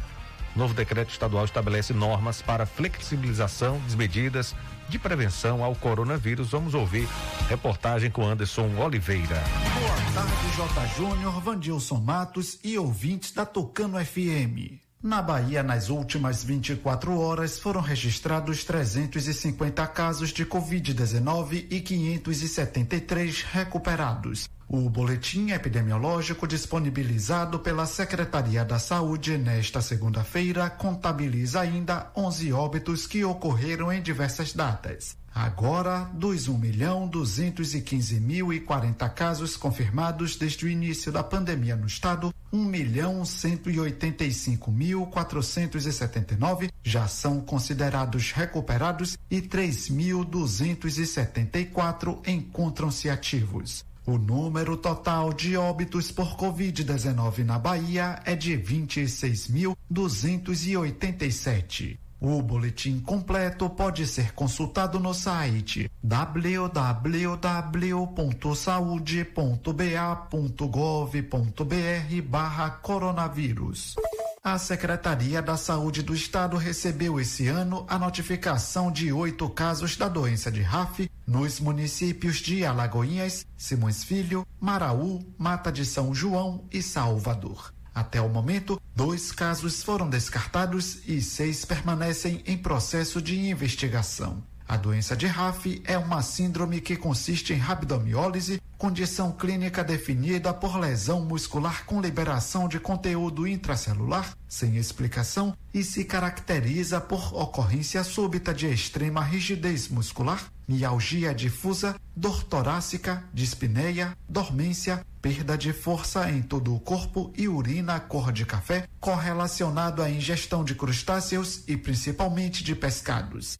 Novo decreto estadual estabelece normas para flexibilização das medidas de prevenção ao coronavírus. Vamos ouvir reportagem com Anderson Oliveira. Boa tarde, J. Júnior, Vandilson Matos e ouvintes da Tocano FM. Na Bahia, nas últimas 24 horas, foram registrados 350 casos de Covid-19 e 573 recuperados. O boletim epidemiológico disponibilizado pela Secretaria da Saúde nesta segunda-feira contabiliza ainda 11 óbitos que ocorreram em diversas datas. Agora, dos 1 milhão 215 mil e 40 casos confirmados desde o início da pandemia no estado, 1 milhão 185 mil 479 já são considerados recuperados e 3.274 encontram-se ativos. O número total de óbitos por Covid-19 na Bahia é de 26.287. O boletim completo pode ser consultado no site www.saude.ba.gov.br barra coronavírus. A Secretaria da Saúde do Estado recebeu esse ano a notificação de oito casos da doença de RAF nos municípios de Alagoinhas, Simões Filho, Maraú, Mata de São João e Salvador. Até o momento, dois casos foram descartados e seis permanecem em processo de investigação. A doença de RAF é uma síndrome que consiste em rabdomiólise, condição clínica definida por lesão muscular com liberação de conteúdo intracelular sem explicação e se caracteriza por ocorrência súbita de extrema rigidez muscular, mialgia difusa, dor torácica, dispneia, dormência, perda de força em todo o corpo e urina cor de café, correlacionado à ingestão de crustáceos e principalmente de pescados.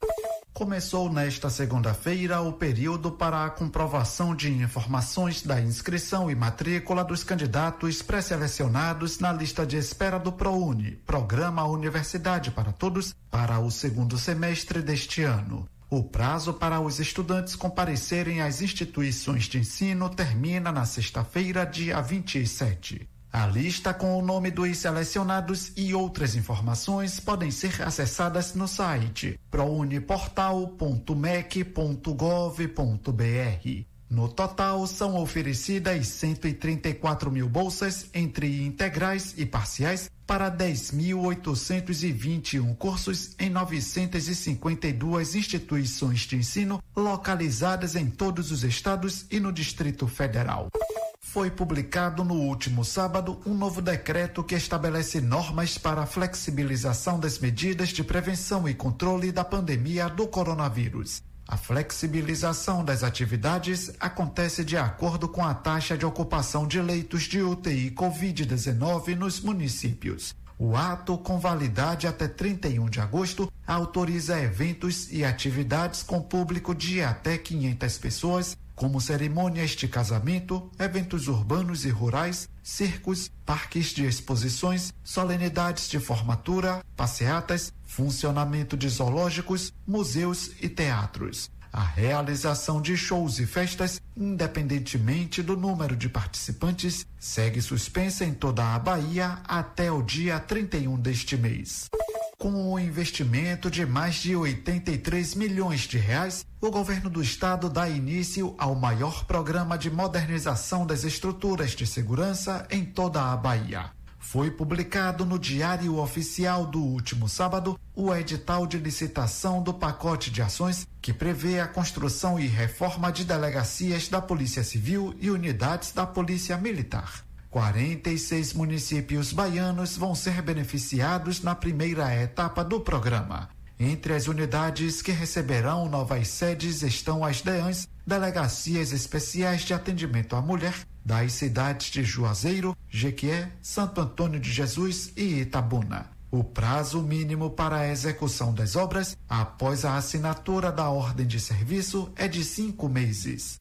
Começou nesta segunda-feira o período para a comprovação de informações da inscrição e matrícula dos candidatos pré-selecionados na lista de espera do ProUni, Programa Universidade para Todos, para o segundo semestre deste ano. O prazo para os estudantes comparecerem às instituições de ensino termina na sexta-feira, dia 27. A lista com o nome dos selecionados e outras informações podem ser acessadas no site prouniportal.mec.gov.br. No total, são oferecidas 134 mil bolsas entre integrais e parciais para 10.821 cursos em 952 instituições de ensino localizadas em todos os estados e no Distrito Federal foi publicado no último sábado um novo decreto que estabelece normas para a flexibilização das medidas de prevenção e controle da pandemia do coronavírus. A flexibilização das atividades acontece de acordo com a taxa de ocupação de leitos de UTI Covid-19 nos municípios. O ato, com validade até 31 de agosto, autoriza eventos e atividades com público de até 500 pessoas como cerimônias de casamento, eventos urbanos e rurais, circos, parques de exposições, solenidades de formatura, passeatas, funcionamento de zoológicos, museus e teatros. A realização de shows e festas, independentemente do número de participantes, segue suspensa em toda a Bahia até o dia 31 deste mês. Com um investimento de mais de 83 milhões de reais, o governo do estado dá início ao maior programa de modernização das estruturas de segurança em toda a Bahia. Foi publicado no Diário Oficial do último sábado o edital de licitação do pacote de ações que prevê a construção e reforma de delegacias da Polícia Civil e unidades da Polícia Militar. 46 municípios baianos vão ser beneficiados na primeira etapa do programa. Entre as unidades que receberão novas sedes estão as DEANs, Delegacias Especiais de Atendimento à Mulher, das cidades de Juazeiro, Jequié, Santo Antônio de Jesus e Itabuna. O prazo mínimo para a execução das obras, após a assinatura da ordem de serviço, é de cinco meses.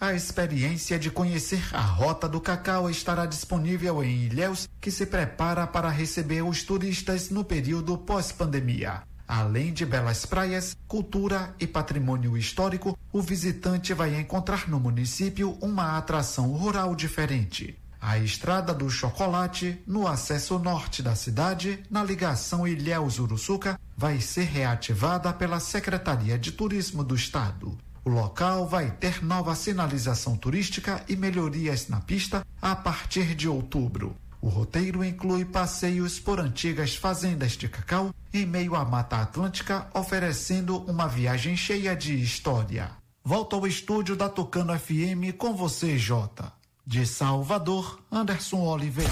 A experiência de conhecer a Rota do Cacau estará disponível em Ilhéus, que se prepara para receber os turistas no período pós-pandemia. Além de belas praias, cultura e patrimônio histórico, o visitante vai encontrar no município uma atração rural diferente. A Estrada do Chocolate, no acesso norte da cidade, na ligação Ilhéus-Uruçuca, vai ser reativada pela Secretaria de Turismo do Estado. O local vai ter nova sinalização turística e melhorias na pista a partir de outubro. O roteiro inclui passeios por antigas fazendas de cacau em meio à Mata Atlântica, oferecendo uma viagem cheia de história. Volto ao estúdio da Tocano FM com você, Jota. De Salvador, Anderson Oliveira.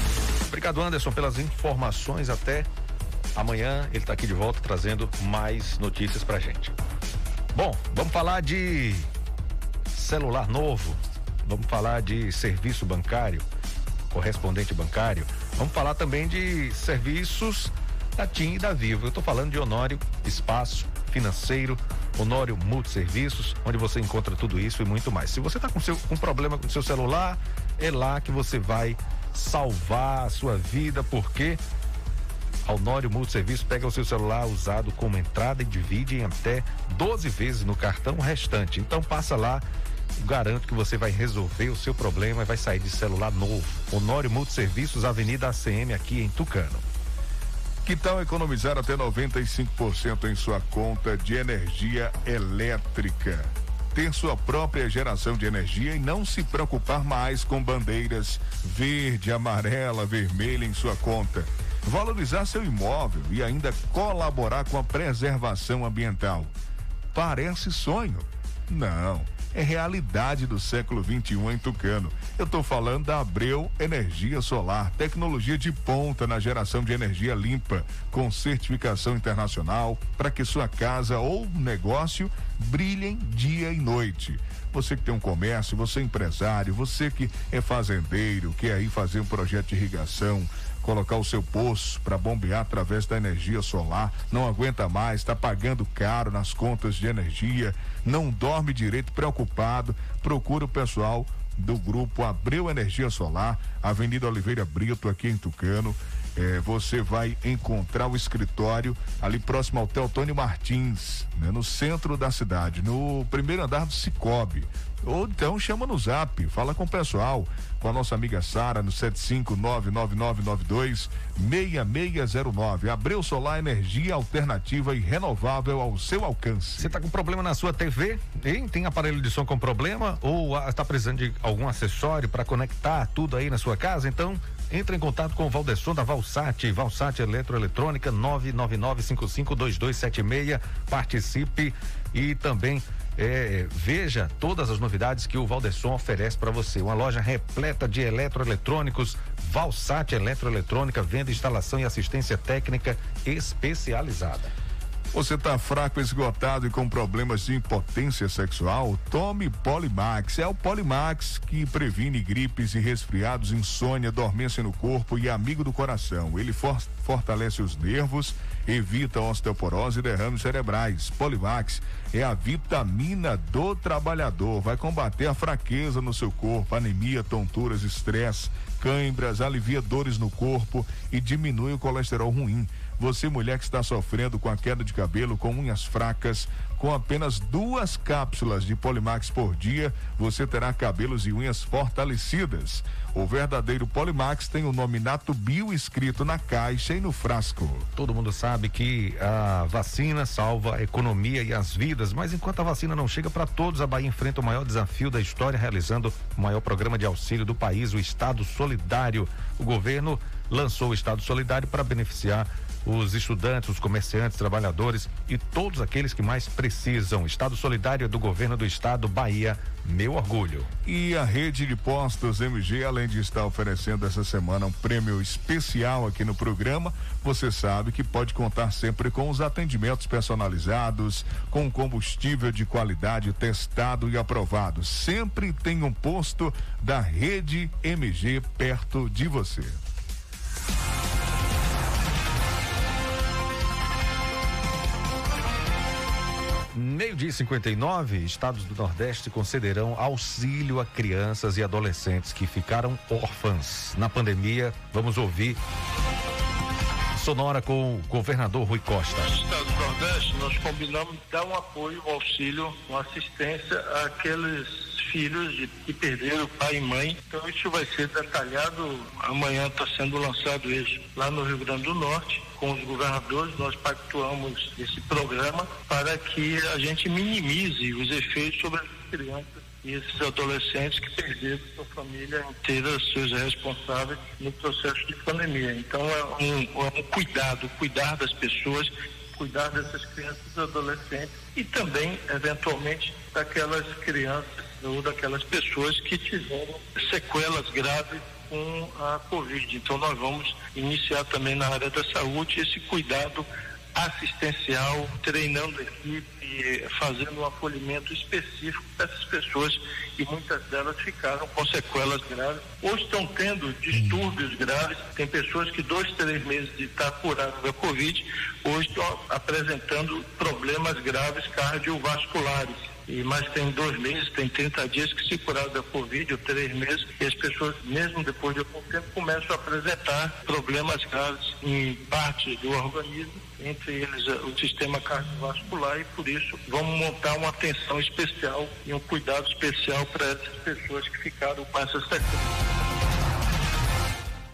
Obrigado, Anderson, pelas informações. Até amanhã ele está aqui de volta trazendo mais notícias pra gente. Bom, vamos falar de celular novo, vamos falar de serviço bancário, correspondente bancário, vamos falar também de serviços da TIM e da Vivo. Eu estou falando de Honório Espaço Financeiro, Honório Multiserviços, onde você encontra tudo isso e muito mais. Se você está com, seu, com problema com seu celular, é lá que você vai salvar a sua vida, porque a Honório Multiserviço pega o seu celular usado como entrada e divide em até 12 vezes no cartão restante. Então passa lá, garanto que você vai resolver o seu problema e vai sair de celular novo. Honório Multiserviços, Avenida ACM aqui em Tucano. Que tal economizar até 95% em sua conta de energia elétrica? Ter sua própria geração de energia e não se preocupar mais com bandeiras verde, amarela, vermelha em sua conta. Valorizar seu imóvel e ainda colaborar com a preservação ambiental. Parece sonho? Não é realidade do século 21 em Tucano. Eu estou falando da Abreu Energia Solar, tecnologia de ponta na geração de energia limpa, com certificação internacional, para que sua casa ou negócio brilhem dia e noite. Você que tem um comércio, você é empresário, você que é fazendeiro, quer aí fazer um projeto de irrigação, colocar o seu poço para bombear através da energia solar, não aguenta mais, está pagando caro nas contas de energia, não dorme direito, preocupado, procura o pessoal do grupo Abreu Energia Solar, Avenida Oliveira Brito, aqui em Tucano. É, você vai encontrar o escritório ali próximo ao Teotônio Martins, né, no centro da cidade, no primeiro andar do Cicobi. Ou então chama no zap, fala com o pessoal, com a nossa amiga Sara no 75999926609. Abreu Solar Energia Alternativa e Renovável ao seu alcance. Você está com problema na sua TV? Hein? Tem aparelho de som com problema? Ou está precisando de algum acessório para conectar tudo aí na sua casa? Então, entre em contato com o Valdesson da Valsat, Valsat Eletroeletrônica 999552276. Participe e também é, veja todas as novidades que o Valdesson oferece para você. Uma loja repleta de eletroeletrônicos, Valsat Eletroeletrônica, venda, instalação e assistência técnica especializada. Você está fraco, esgotado e com problemas de impotência sexual? Tome Polimax. É o Polimax que previne gripes e resfriados, insônia, dormência no corpo e amigo do coração. Ele for fortalece os nervos, evita osteoporose e derrames cerebrais. Polimax é a vitamina do trabalhador. Vai combater a fraqueza no seu corpo, anemia, tonturas, estresse, cãibras, alivia dores no corpo e diminui o colesterol ruim. Você, mulher que está sofrendo com a queda de cabelo, com unhas fracas, com apenas duas cápsulas de Polimax por dia, você terá cabelos e unhas fortalecidas. O verdadeiro Polimax tem o nome Nato Bio escrito na caixa e no frasco. Todo mundo sabe que a vacina salva a economia e as vidas, mas enquanto a vacina não chega para todos, a Bahia enfrenta o maior desafio da história, realizando o maior programa de auxílio do país, o Estado Solidário. O governo lançou o Estado Solidário para beneficiar os estudantes, os comerciantes, trabalhadores e todos aqueles que mais precisam. Estado Solidário do Governo do Estado, Bahia, meu orgulho. E a rede de postos MG, além de estar oferecendo essa semana um prêmio especial aqui no programa, você sabe que pode contar sempre com os atendimentos personalizados, com combustível de qualidade testado e aprovado. Sempre tem um posto da rede MG perto de você. Meio-dia 59, estados do Nordeste concederão auxílio a crianças e adolescentes que ficaram órfãs na pandemia. Vamos ouvir Sonora com o governador Rui Costa. No estado do Nordeste, nós combinamos dar um apoio, um auxílio, uma assistência àqueles filhos de, que perderam pai e mãe. Então isso vai ser detalhado. Amanhã está sendo lançado isso lá no Rio Grande do Norte com os governadores, nós pactuamos esse programa para que a gente minimize os efeitos sobre as crianças e esses adolescentes que perderam sua família inteira, seus responsáveis no processo de pandemia. Então é um, é um cuidado, cuidar das pessoas, cuidar dessas crianças e adolescentes e também, eventualmente, daquelas crianças ou daquelas pessoas que tiveram sequelas graves com a Covid. Então, nós vamos iniciar também na área da saúde esse cuidado assistencial, treinando a equipe, fazendo um acolhimento específico dessas pessoas e muitas delas ficaram com sequelas graves ou estão tendo distúrbios graves. Tem pessoas que dois, três meses de estar curadas da Covid, hoje estão apresentando problemas graves cardiovasculares e mais tem dois meses, tem 30 dias que se curaram da Covid, ou três meses, e as pessoas, mesmo depois de algum tempo, começam a apresentar problemas graves em parte do organismo, entre eles eh, o sistema cardiovascular, e por isso vamos montar uma atenção especial e um cuidado especial para essas pessoas que ficaram com essas sequelas.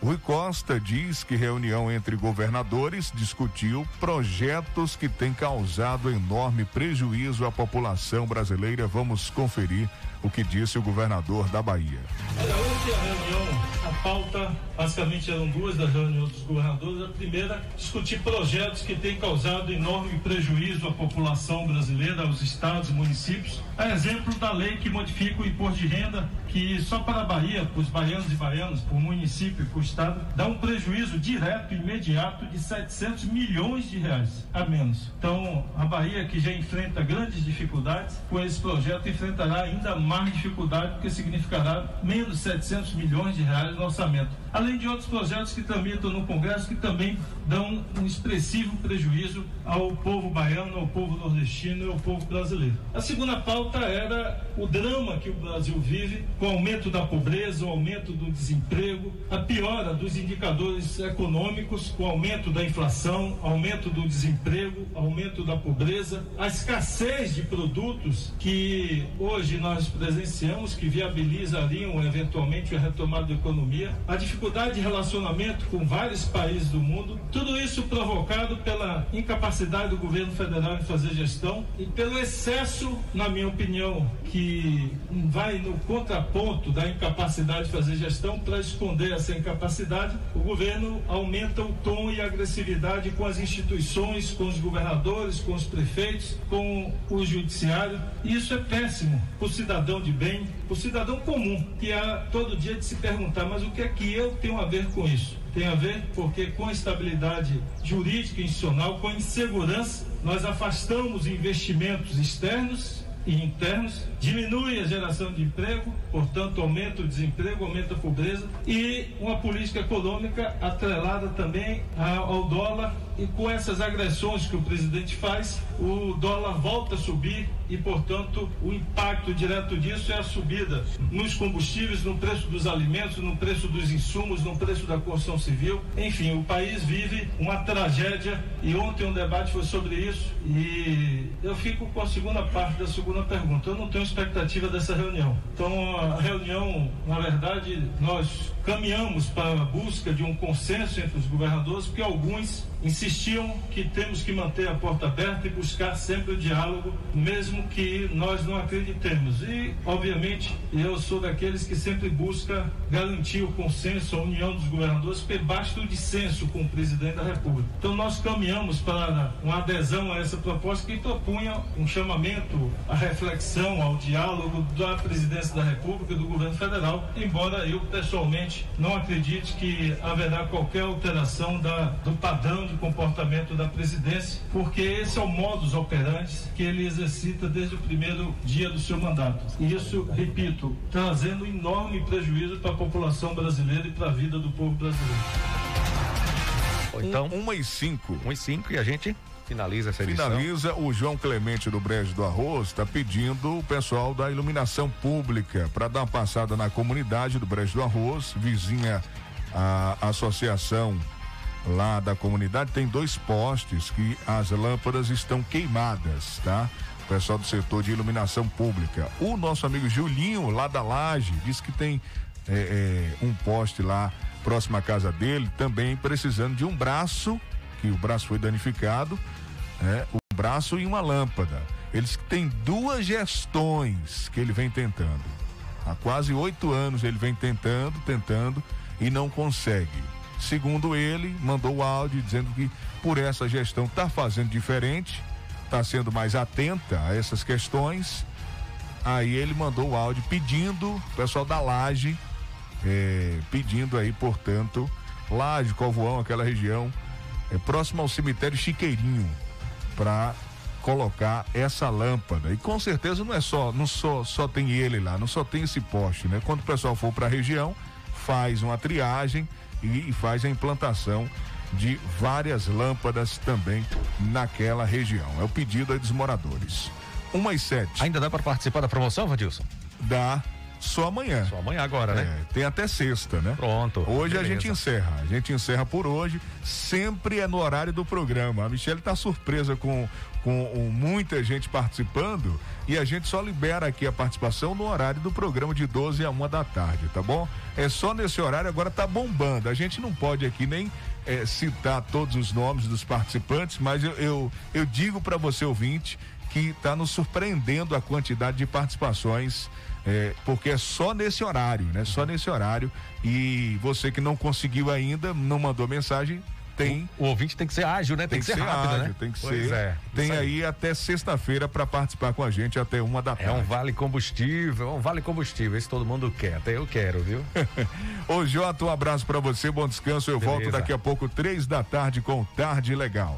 Rui Costa diz que reunião entre governadores discutiu projetos que têm causado enorme prejuízo à população brasileira. Vamos conferir o que disse o governador da Bahia. Olha, hoje a reunião, a pauta, basicamente eram duas das reuniões dos governadores. A primeira, discutir projetos que têm causado enorme prejuízo à população brasileira, aos estados e municípios. A exemplo da lei que modifica o imposto de renda, que só para a Bahia, para os baianos e baianas, por município e por estado, dá um prejuízo direto, imediato, de 700 milhões de reais a menos. Então, a Bahia, que já enfrenta grandes dificuldades, com esse projeto enfrentará ainda mais mais dificuldade, porque significará menos 700 milhões de reais no orçamento. Além de outros projetos que tramitam no Congresso que também dão um expressivo prejuízo ao povo baiano, ao povo nordestino e ao povo brasileiro. A segunda pauta era o drama que o Brasil vive com o aumento da pobreza, o aumento do desemprego, a piora dos indicadores econômicos, com o aumento da inflação, aumento do desemprego, aumento da pobreza, a escassez de produtos que hoje nós presenciamos que viabilizariam eventualmente a retomada da economia, a dificuldade de relacionamento com vários países do mundo, tudo isso provocado pela incapacidade do governo federal em fazer gestão e pelo excesso, na minha opinião, que vai no contraponto da incapacidade de fazer gestão para esconder essa incapacidade, o governo aumenta o tom e a agressividade com as instituições, com os governadores, com os prefeitos, com o judiciário. E isso é péssimo para o cidadão cidadão de bem, o cidadão comum, que há todo dia de se perguntar, mas o que é que eu tenho a ver com isso? Tem a ver porque com a estabilidade jurídica e institucional, com a insegurança, nós afastamos investimentos externos e internos, diminui a geração de emprego, portanto aumenta o desemprego, aumenta a pobreza e uma política econômica atrelada também ao dólar e com essas agressões que o presidente faz, o dólar volta a subir e, portanto, o impacto direto disso é a subida nos combustíveis, no preço dos alimentos, no preço dos insumos, no preço da construção civil. Enfim, o país vive uma tragédia e ontem um debate foi sobre isso e eu fico com a segunda parte da segunda pergunta. Eu não tenho expectativa dessa reunião. Então, a reunião, na verdade, nós caminhamos para a busca de um consenso entre os governadores, porque alguns insistiam que temos que manter a porta aberta e buscar sempre o diálogo, mesmo que nós não acreditemos. E, obviamente, eu sou daqueles que sempre busca garantir o consenso, a união dos governadores, porque basta o dissenso com o presidente da República. Então, nós caminhamos para uma adesão a essa proposta que propunha um chamamento à reflexão, ao diálogo da presidência da República e do governo federal, embora eu pessoalmente não acredite que haverá qualquer alteração da, do padrão de comportamento da presidência, porque esse é o modus operandi que ele exercita desde o primeiro dia do seu mandato. E isso, repito, trazendo enorme prejuízo para a população brasileira e para a vida do povo brasileiro. Então, um, uma e cinco. Um e cinco e a gente finaliza essa edição. Finaliza o João Clemente do Brejo do Arroz, está pedindo o pessoal da iluminação pública para dar uma passada na comunidade do Brejo do Arroz, vizinha à associação lá da comunidade, tem dois postes que as lâmpadas estão queimadas, tá? O pessoal do setor de iluminação pública. O nosso amigo Julinho, lá da Laje, disse que tem é, é, um poste lá próximo à casa dele, também precisando de um braço, que o braço foi danificado, é, um braço e uma lâmpada. Eles têm duas gestões que ele vem tentando. Há quase oito anos ele vem tentando, tentando e não consegue. Segundo ele, mandou o áudio dizendo que por essa gestão está fazendo diferente, está sendo mais atenta a essas questões. Aí ele mandou o áudio pedindo, o pessoal da Laje, é, pedindo aí, portanto, Laje, Covoão, aquela região, é, próximo ao cemitério Chiqueirinho, para colocar essa lâmpada. E com certeza não é só, não só, só tem ele lá, não só tem esse poste, né? Quando o pessoal for para a região, faz uma triagem e faz a implantação de várias lâmpadas também naquela região. É o pedido aí dos moradores. Uma e sete. Ainda dá para participar da promoção, Vadilson? Dá. Só amanhã. Só amanhã agora, né? É, tem até sexta, né? Pronto. Hoje beleza. a gente encerra. A gente encerra por hoje. Sempre é no horário do programa. A Michelle tá surpresa com, com muita gente participando e a gente só libera aqui a participação no horário do programa de 12 a 1 da tarde, tá bom? É só nesse horário, agora tá bombando. A gente não pode aqui nem é, citar todos os nomes dos participantes, mas eu, eu, eu digo para você, ouvinte, que está nos surpreendendo a quantidade de participações é, porque é só nesse horário, né? Só nesse horário. E você que não conseguiu ainda, não mandou mensagem, tem. O, o ouvinte tem que ser ágil, né? Tem, tem que, ser, ser rápido, ágil, né? Tem que pois ser. É, tem aí. aí. até sexta-feira para participar com a gente até uma da tarde. É um vale combustível, é um vale combustível. Esse todo mundo quer, até eu quero, viu? [laughs] Ô Jota, um abraço para você, bom descanso. Eu Beleza. volto daqui a pouco, três da tarde, com Tarde Legal.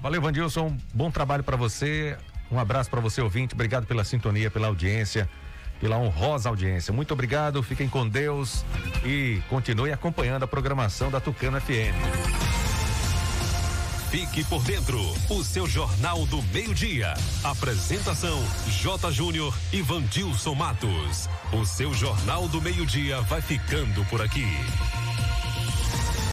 Valeu, Vandilson. Bom trabalho para você. Um abraço para você, ouvinte. Obrigado pela sintonia, pela audiência pela honrosa audiência. Muito obrigado, fiquem com Deus e continue acompanhando a programação da Tucano FM. Fique por dentro, o seu Jornal do Meio-Dia. Apresentação: J. Júnior e Vandilson Matos. O seu Jornal do Meio-Dia vai ficando por aqui.